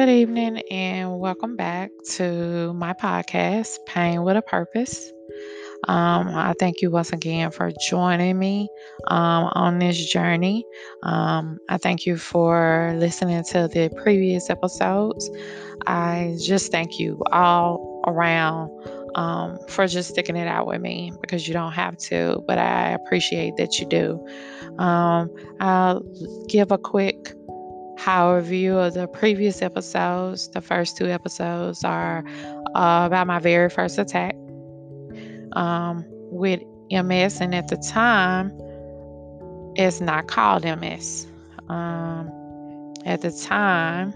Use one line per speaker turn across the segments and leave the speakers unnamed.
Good evening, and welcome back to my podcast, Pain with a Purpose. Um, I thank you once again for joining me um, on this journey. Um, I thank you for listening to the previous episodes. I just thank you all around um, for just sticking it out with me because you don't have to, but I appreciate that you do. Um, I'll give a quick how a review of the previous episodes. The first two episodes are uh, about my very first attack um, with MS, and at the time, it's not called MS. Um, at the time,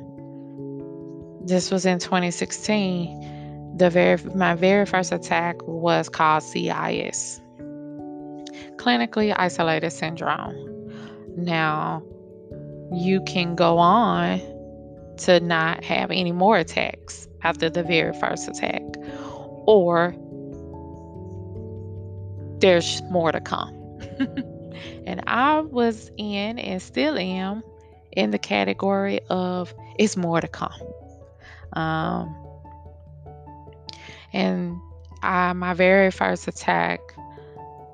this was in 2016. The very my very first attack was called CIS, clinically isolated syndrome. Now, you can go on to not have any more attacks after the very first attack, or there's more to come. and I was in and still am in the category of it's more to come. Um, and I, my very first attack,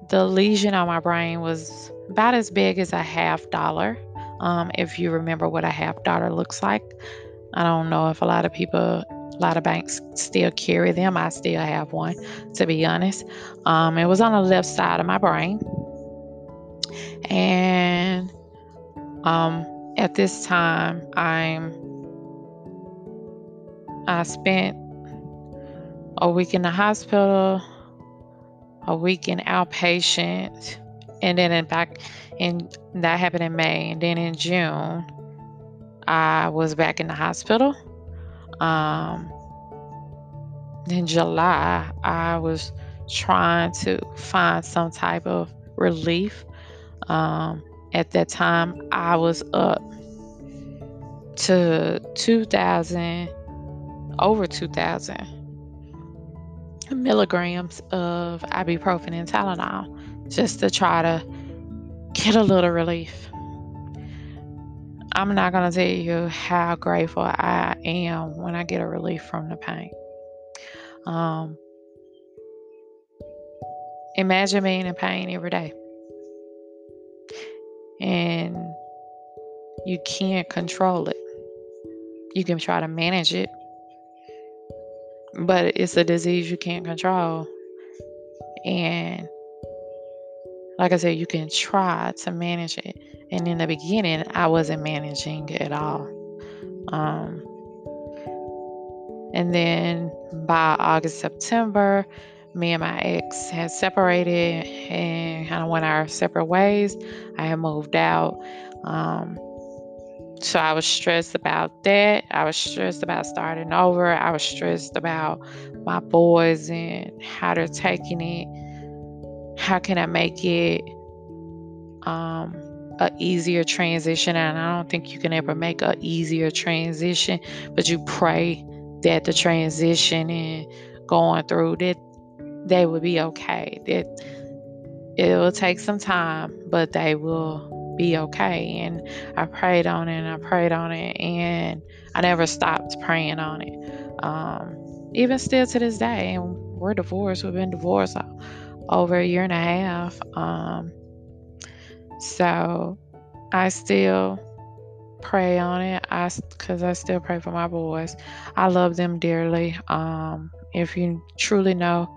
the lesion on my brain was about as big as a half dollar. Um, if you remember what a half dollar looks like, I don't know if a lot of people, a lot of banks still carry them. I still have one, to be honest. Um, it was on the left side of my brain. And um, at this time, I'm I spent a week in the hospital, a week in outpatient, and then in back and that happened in May. And then in June, I was back in the hospital. Um, in July, I was trying to find some type of relief. Um, at that time, I was up to 2,000, over 2,000 milligrams of ibuprofen and Tylenol just to try to get a little relief. I'm not going to tell you how grateful I am when I get a relief from the pain. Um, imagine being in pain every day. And you can't control it. You can try to manage it, but it's a disease you can't control. And like I said, you can try to manage it. And in the beginning, I wasn't managing at all. Um, and then by August, September, me and my ex had separated and kind of went our separate ways. I had moved out. Um, so I was stressed about that. I was stressed about starting over. I was stressed about my boys and how they're taking it how can I make it um, a easier transition? And I don't think you can ever make a easier transition, but you pray that the transition and going through that they will be okay. That it will take some time, but they will be okay. And I prayed on it and I prayed on it and I never stopped praying on it. Um, even still to this day, and we're divorced. We've been divorced over a year and a half. Um, so I still pray on it. I because I still pray for my boys. I love them dearly. Um, if you truly know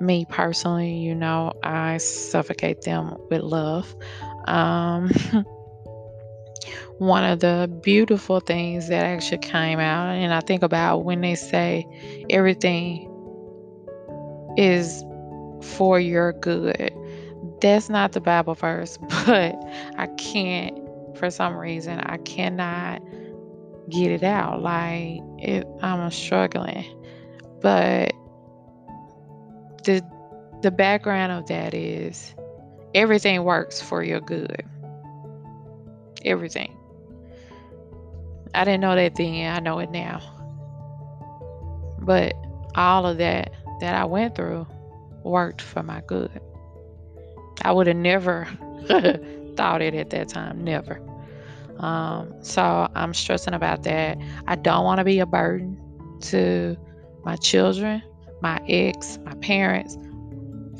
me personally, you know I suffocate them with love. Um, one of the beautiful things that actually came out, and I think about when they say everything is for your good. That's not the Bible verse, but I can't, for some reason, I cannot get it out. Like, it, I'm struggling. But the the background of that is everything works for your good. Everything. I didn't know that then. I know it now. But all of that that I went through worked for my good. I would have never thought it at that time, never. Um, so I'm stressing about that. I don't want to be a burden to my children, my ex, my parents,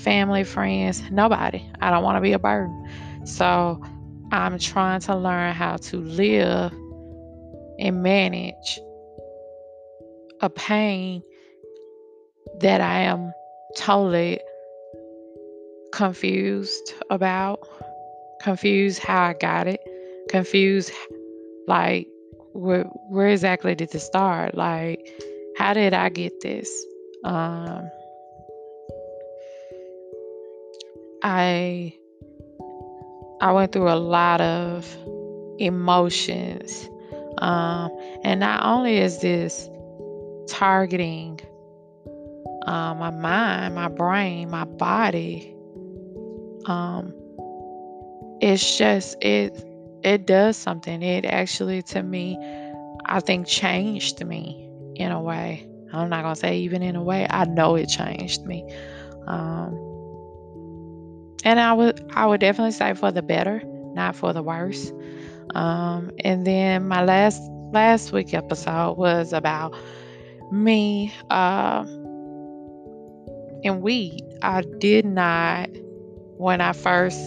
family, friends, nobody. I don't want to be a burden. So I'm trying to learn how to live and manage a pain that I am totally confused about, confused how I got it, confused like where where exactly did this start? Like how did I get this? Um I I went through a lot of emotions. Um, and not only is this targeting uh, my mind, my brain, my body, um, it's just it it does something. It actually to me, I think changed me in a way. I'm not gonna say even in a way. I know it changed me. Um, and I would I would definitely say for the better, not for the worse. Um, and then my last last week episode was about me uh, and weed. I did not when I first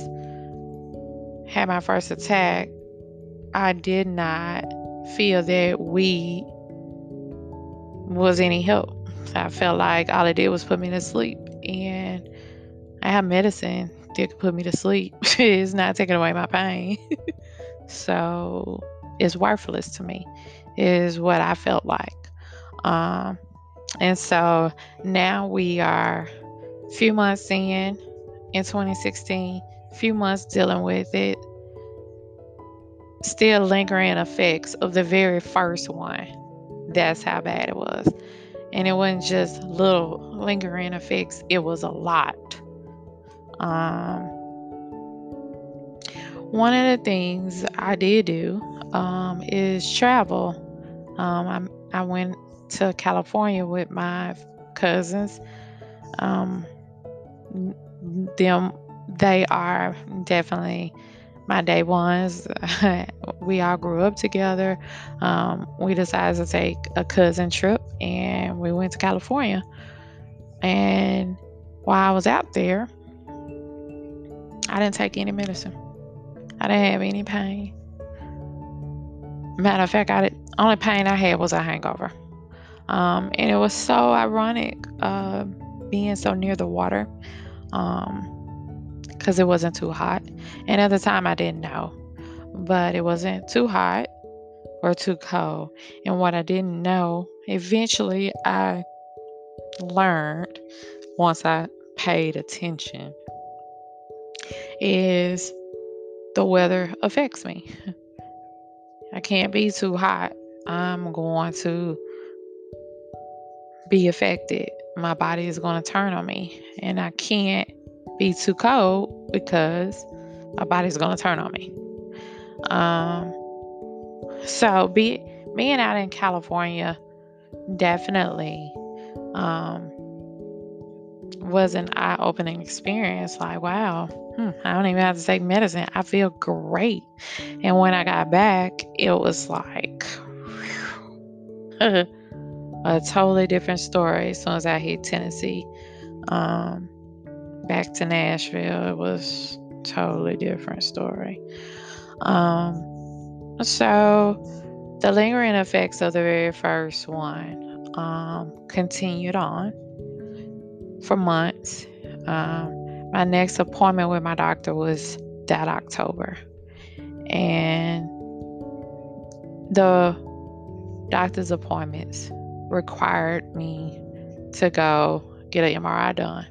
had my first attack. I did not feel that weed was any help. I felt like all it did was put me to sleep, and I have medicine that could put me to sleep. it's not taking away my pain. so it's worthless to me, is what I felt like. Um, and so now we are a few months in, in 2016, few months dealing with it, still lingering effects of the very first one. That's how bad it was. And it wasn't just little lingering effects, it was a lot. Um, one of the things I did do um, is travel. Um, I, I went to California with my cousins. Um, them, they are definitely my day ones. we all grew up together. Um, we decided to take a cousin trip and we went to California. And while I was out there, I didn't take any medicine. I didn't have any pain. Matter of fact, I did, only pain I had was a hangover. Um, and it was so ironic uh, being so near the water because um, it wasn't too hot. And at the time, I didn't know, but it wasn't too hot or too cold. And what I didn't know, eventually, I learned once I paid attention is the weather affects me. I can't be too hot. I'm going to be affected. My body is going to turn on me. And I can't be too cold because my body's going to turn on me. Um, so be being out in California definitely um, was an eye-opening experience. Like, wow, hmm, I don't even have to take medicine. I feel great. And when I got back, it was like a totally different story. As soon as I hit Tennessee, um, back to Nashville, it was totally different story. Um, so the lingering effects of the very first one um, continued on for months. Um, my next appointment with my doctor was that October. And the doctor's appointments required me to go get an MRI done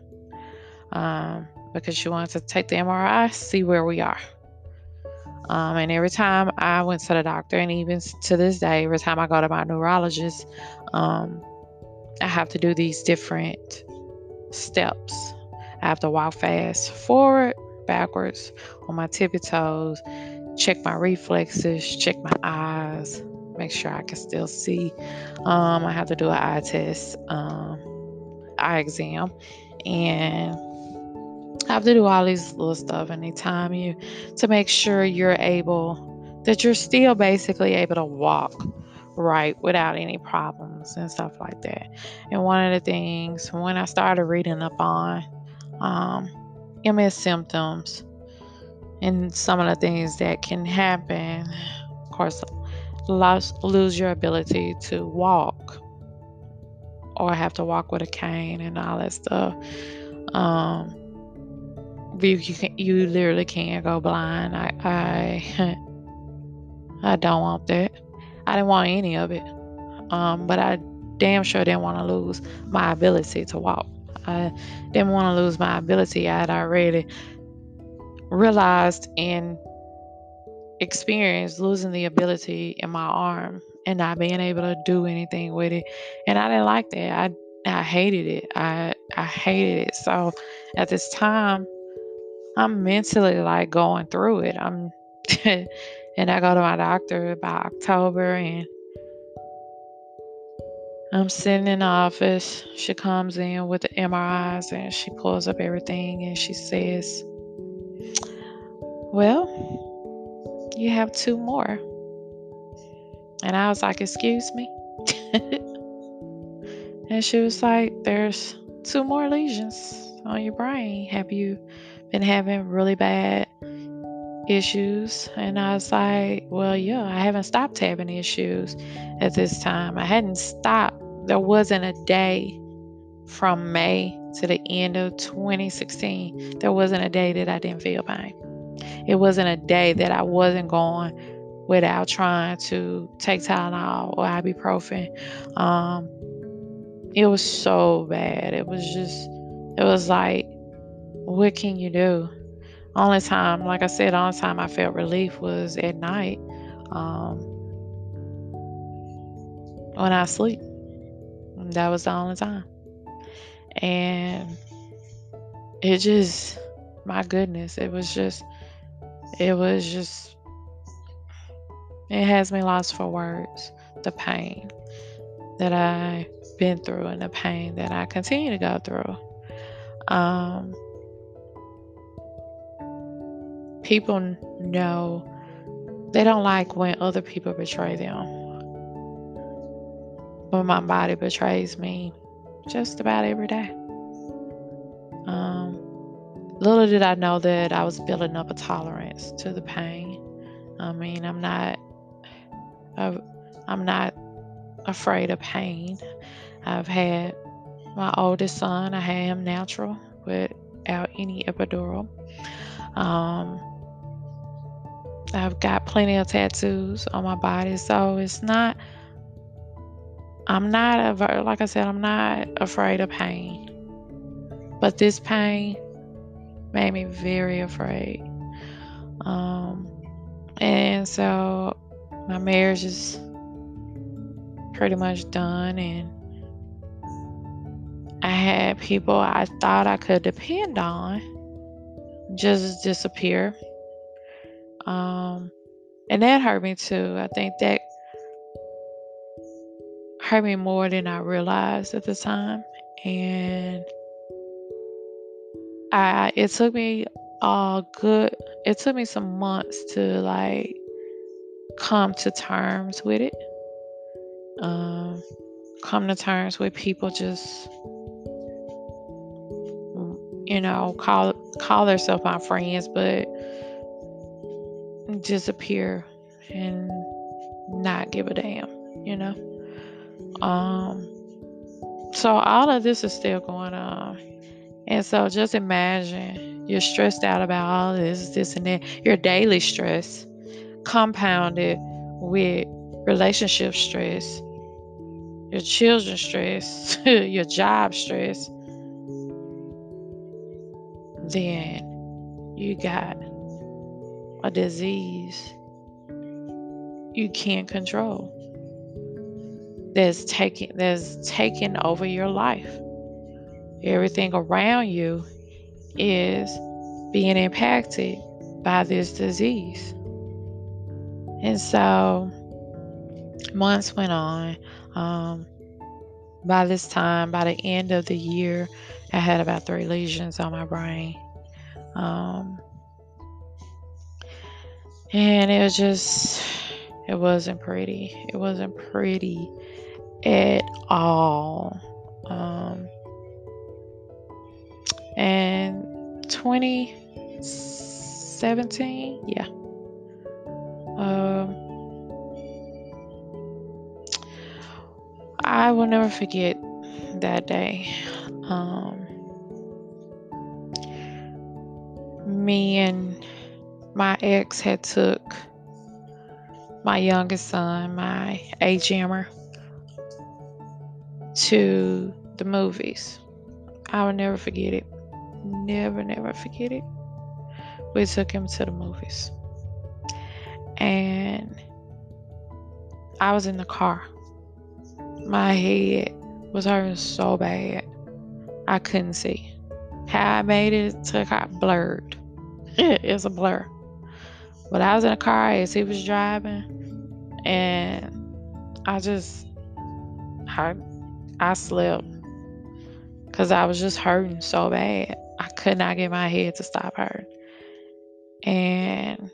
um, because she wanted to take the MRI, see where we are. Um, and every time I went to the doctor, and even to this day, every time I go to my neurologist, um, I have to do these different steps I have to walk fast forward, backwards on my tippy toes, check my reflexes, check my eyes, make sure I can still see. Um, I have to do an eye test, um, eye exam, and I have to do all these little stuff. anytime you to make sure you're able that you're still basically able to walk right without any problems and stuff like that. And one of the things when I started reading up on um, MS symptoms and some of the things that can happen, of course, lose, lose your ability to walk or have to walk with a cane and all that stuff. Um, you you, can, you literally can't go blind. I I I don't want that. I didn't want any of it. Um, but I damn sure didn't want to lose my ability to walk. I didn't want to lose my ability. I had already realized and experienced losing the ability in my arm and not being able to do anything with it. And I didn't like that. I I hated it. I I hated it. So at this time, I'm mentally like going through it. I'm and I go to my doctor by October and I'm sitting in the office. She comes in with the MRIs and she pulls up everything and she says, Well, you have two more. And I was like, Excuse me? and she was like, There's two more lesions on your brain. Have you been having really bad issues? And I was like, Well, yeah, I haven't stopped having issues at this time. I hadn't stopped there wasn't a day from May to the end of 2016, there wasn't a day that I didn't feel pain. It wasn't a day that I wasn't going without trying to take Tylenol or ibuprofen. Um, it was so bad. It was just, it was like, what can you do? Only time, like I said, only time I felt relief was at night um, when I sleep. That was the only time. And it just, my goodness, it was just, it was just, it has me lost for words. The pain that I've been through and the pain that I continue to go through. Um, people know they don't like when other people betray them but my body betrays me just about every day. Little did I know that I was building up a tolerance to the pain. I mean, I'm not, I'm not afraid of pain. I've had my oldest son. I had him natural without any epidural. Um, I've got plenty of tattoos on my body, so it's not I'm not, a like I said, I'm not afraid of pain. But this pain made me very afraid. Um, and so my marriage is pretty much done. And I had people I thought I could depend on just disappear. Um, and that hurt me too. I think that hurt me more than I realized at the time. And I it took me a good it took me some months to like come to terms with it. Um come to terms with people just you know call call themselves my friends but disappear and not give a damn, you know. Um, so all of this is still going on. And so just imagine you're stressed out about all this, this and that. Your daily stress compounded with relationship stress, your children's stress, your job stress. Then you got a disease you can't control that's taking that's taking over your life. Everything around you is being impacted by this disease. And so months went on. Um, by this time, by the end of the year, I had about three lesions on my brain. Um, And it was just, it wasn't pretty. It wasn't pretty at all. Um, and 2017, yeah. Um, I will never forget that day. Um, me and my ex had took my youngest son, my A jammer, to the movies. I will never forget it. Never, never forget it. We took him to the movies. And I was in the car. My head was hurting so bad. I couldn't see. How I made it to got blurred. it's a blur. But I was in a car as he was driving, and I just, I, I slept because I was just hurting so bad. I could not get my head to stop hurting. And,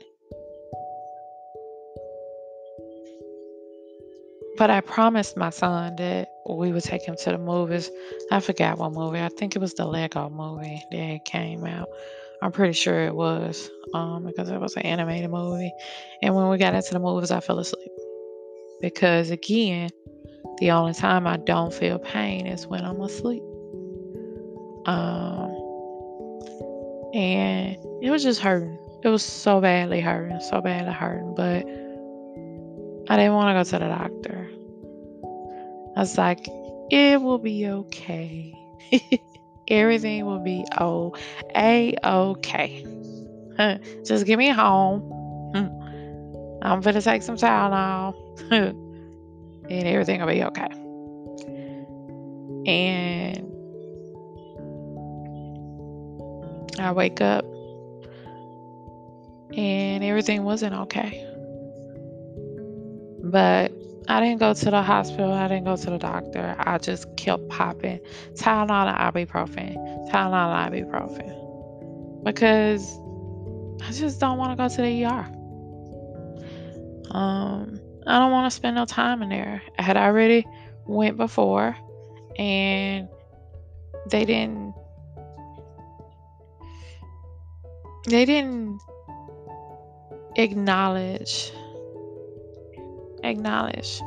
but I promised my son that we would take him to the movies. I forgot what movie. I think it was the Lego movie that came out. I'm pretty sure it was um, because it was an animated movie. And when we got into the movies, I fell asleep. Because again, the only time I don't feel pain is when I'm asleep. Um, and it was just hurting. It was so badly hurting, so badly hurting. But I didn't want to go to the doctor. I was like, it will be okay. Everything will be oh a okay. Just get me home. I'm gonna take some Tylenol, and everything will be okay. And I wake up, and everything wasn't okay. But I didn't go to the hospital. I didn't go to the doctor. I just kept popping Tylenol and ibuprofen, Tylenol and ibuprofen, because I just don't want to go to the ER. Um, I don't want to spend no time in there. I had already went before, and they didn't. They didn't acknowledge acknowledge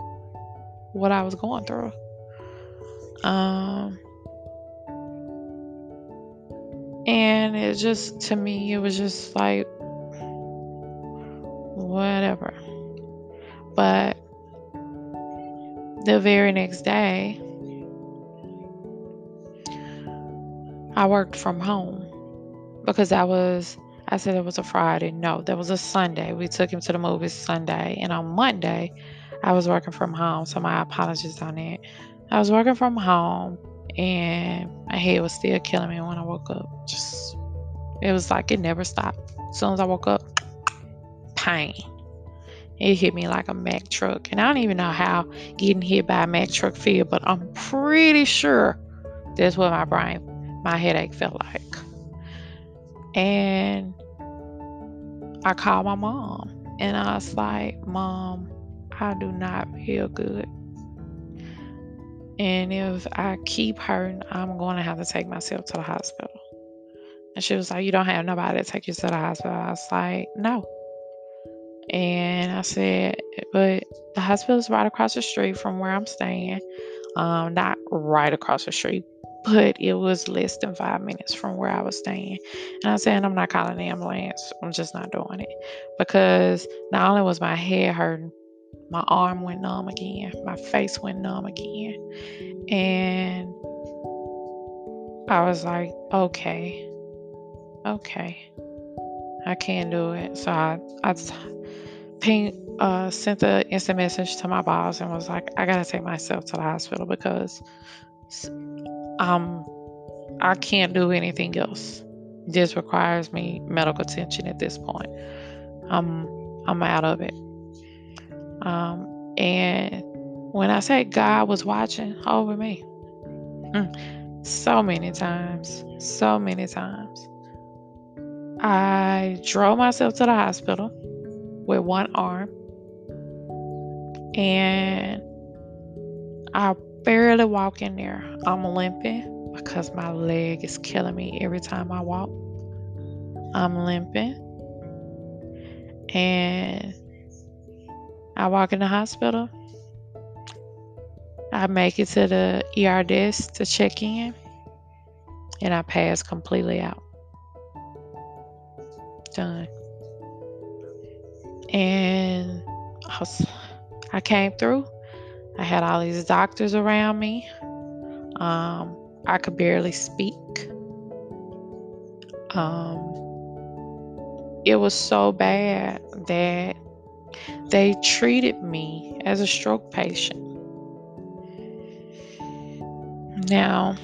what I was going through. Um, and it just, to me, it was just like, whatever. But the very next day, I worked from home because I was I said it was a Friday. No, that was a Sunday. We took him to the movies Sunday. And on Monday, I was working from home. So my apologies on that. I was working from home and my head was still killing me when I woke up. Just, it was like it never stopped. As soon as I woke up, pain. It hit me like a Mack truck. And I don't even know how getting hit by a Mack truck feel, but I'm pretty sure that's what my brain, my headache felt like. And I called my mom and I was like, Mom, I do not feel good. And if I keep hurting, I'm going to have to take myself to the hospital. And she was like, You don't have nobody to take you to the hospital. I was like, No. And I said, But the hospital is right across the street from where I'm staying. Um, not right across the street, but it was less than five minutes from where I was staying. And I said, I'm not calling an ambulance. I'm just not doing it. Because not only was my head hurting, my arm went numb again, my face went numb again. And I was like, okay, okay, I can't do it. So I, I ping, uh, sent the instant message to my boss and was like, I gotta take myself to the hospital because um, I can't do anything else. This requires me medical attention at this point. I'm I'm out of it. Um, and when I say God was watching over me, mm, so many times, so many times, I drove myself to the hospital with one arm. And I barely walk in there. I'm limping because my leg is killing me every time I walk. I'm limping. And I walk in the hospital. I make it to the ER desk to check in. And I pass completely out. Done. And I, was, I came through. I had all these doctors around me. Um, I could barely speak. Um, it was so bad that they treated me as a stroke patient. Now,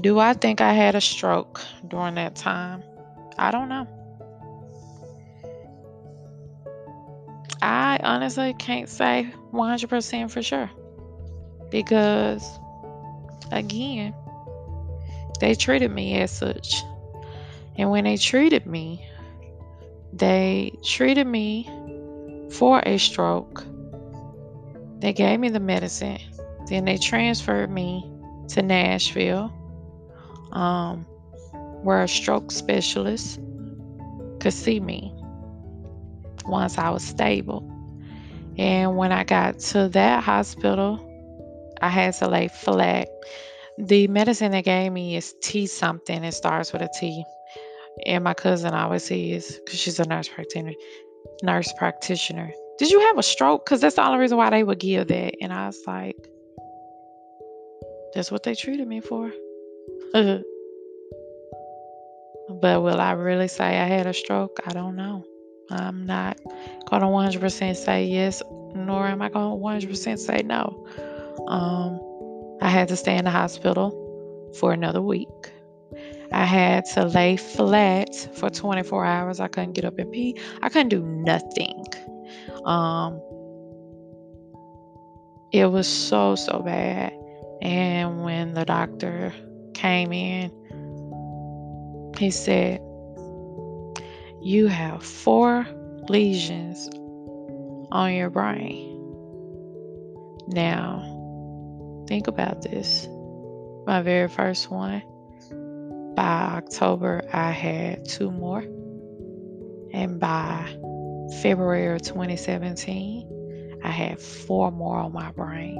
do I think I had a stroke during that time? I don't know. I honestly can't say 100% for sure because, again, they treated me as such. And when they treated me, they treated me for a stroke. They gave me the medicine. Then they transferred me to Nashville, um, where a stroke specialist could see me once I was stable. And when I got to that hospital, I had to lay flat. The medicine they gave me is T something. It starts with a T. And my cousin always says, because she's a nurse practitioner, nurse practitioner. Did you have a stroke? Because that's the only reason why they would give that. And I was like, that's what they treated me for. but will I really say I had a stroke? I don't know. I'm not going to 100% say yes, nor am I going to 100% say no. Um, I had to stay in the hospital for another week. I had to lay flat for 24 hours. I couldn't get up and pee. I couldn't do nothing. Um, it was so, so bad. And when the doctor came in, he said, You have four lesions on your brain. Now, think about this. My very first one, by October, I had two more. And by February of 2017, I had four more on my brain.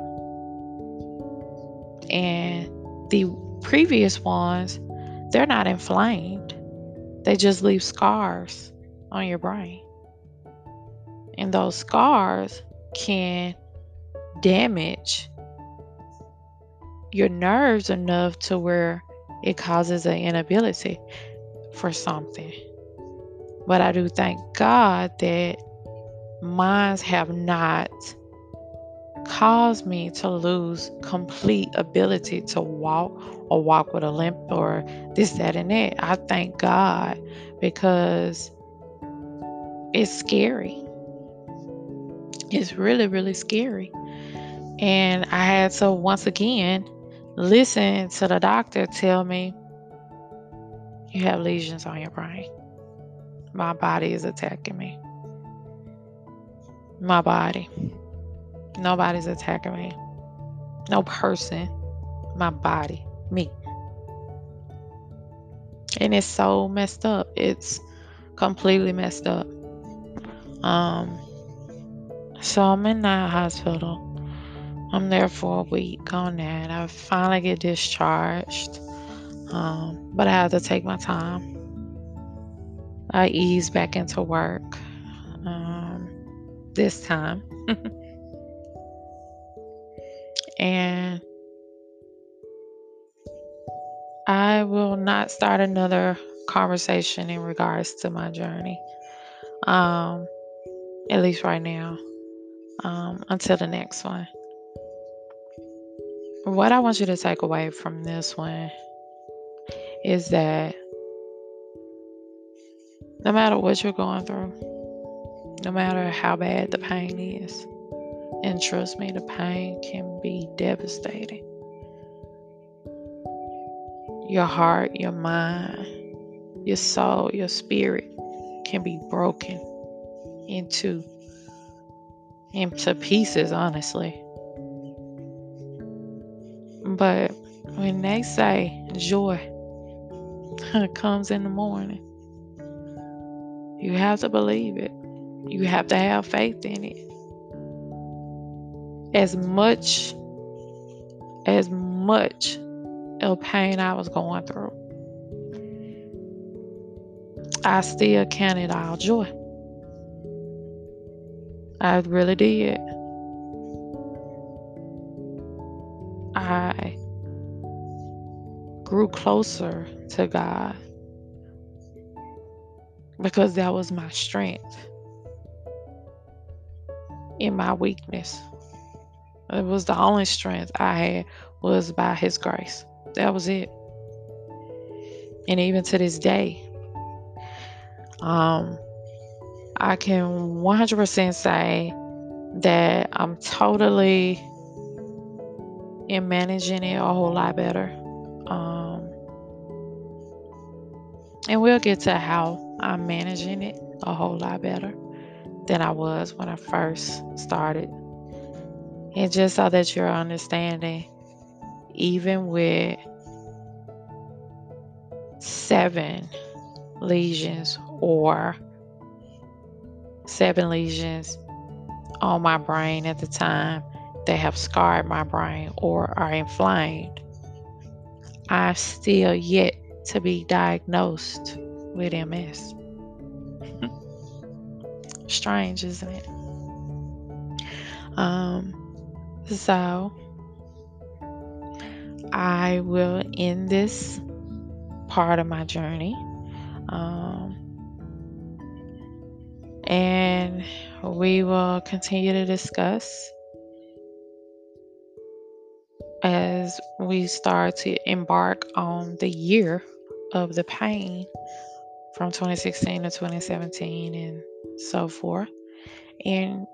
And the previous ones, they're not inflamed, they just leave scars on your brain. And those scars can damage your nerves enough to where it causes an inability for something. But I do thank God that mines have not caused me to lose complete ability to walk or walk with a limp or this, that, and that. I thank God because it's scary. It's really, really scary. And I had to once again listen to the doctor tell me, You have lesions on your brain. My body is attacking me. My body. Nobody's attacking me. No person. My body. Me. And it's so messed up. It's completely messed up. Um so I'm in that hospital. I'm there for a week on that. I finally get discharged. Um, but I had to take my time. I ease back into work um, this time. and I will not start another conversation in regards to my journey. Um, at least right now. Um, until the next one. What I want you to take away from this one is that no matter what you're going through, no matter how bad the pain is, and trust me, the pain can be devastating. Your heart, your mind, your soul, your spirit can be broken into into pieces, honestly. But when they say joy comes in the morning, you have to believe it. You have to have faith in it. As much as much of pain I was going through, I still counted all joy. I really did. I grew closer to God because that was my strength in my weakness. It was the only strength I had was by his grace. That was it. And even to this day, um, I can 100% say that I'm totally in managing it a whole lot better. Um, and we'll get to how I'm managing it a whole lot better than I was when I first started. And just so that you're understanding, even with seven lesions or seven lesions on my brain at the time that have scarred my brain or are inflamed, I've still yet to be diagnosed with MS. Strange, isn't it? Um, so I will end this part of my journey. Um, and we will continue to discuss as we start to embark on the year of the pain from 2016 to 2017 and so forth. And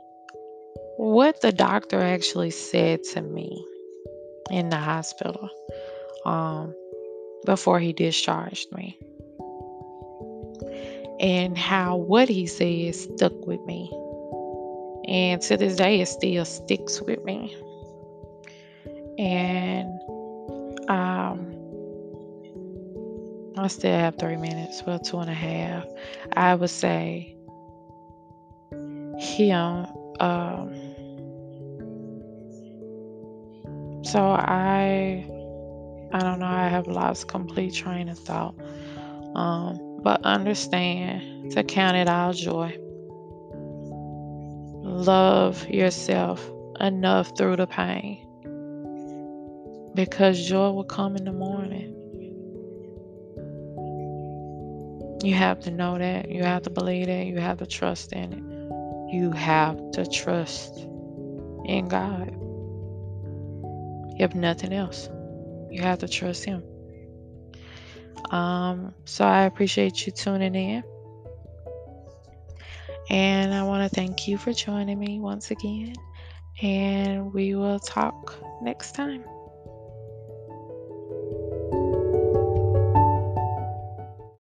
what the doctor actually said to me in the hospital um, before he discharged me. And how what he said stuck with me. And to this day, it still sticks with me. And um, I still have three minutes, well, two and a half. I would say him. Um, so I, I don't know. I have lost complete train of thought. Um, but understand to count it all joy. Love yourself enough through the pain because joy will come in the morning. You have to know that. You have to believe that. You have to trust in it. You have to trust in God. If nothing else, you have to trust Him. Um, so I appreciate you tuning in. And I want to thank you for joining me once again. And we will talk next time.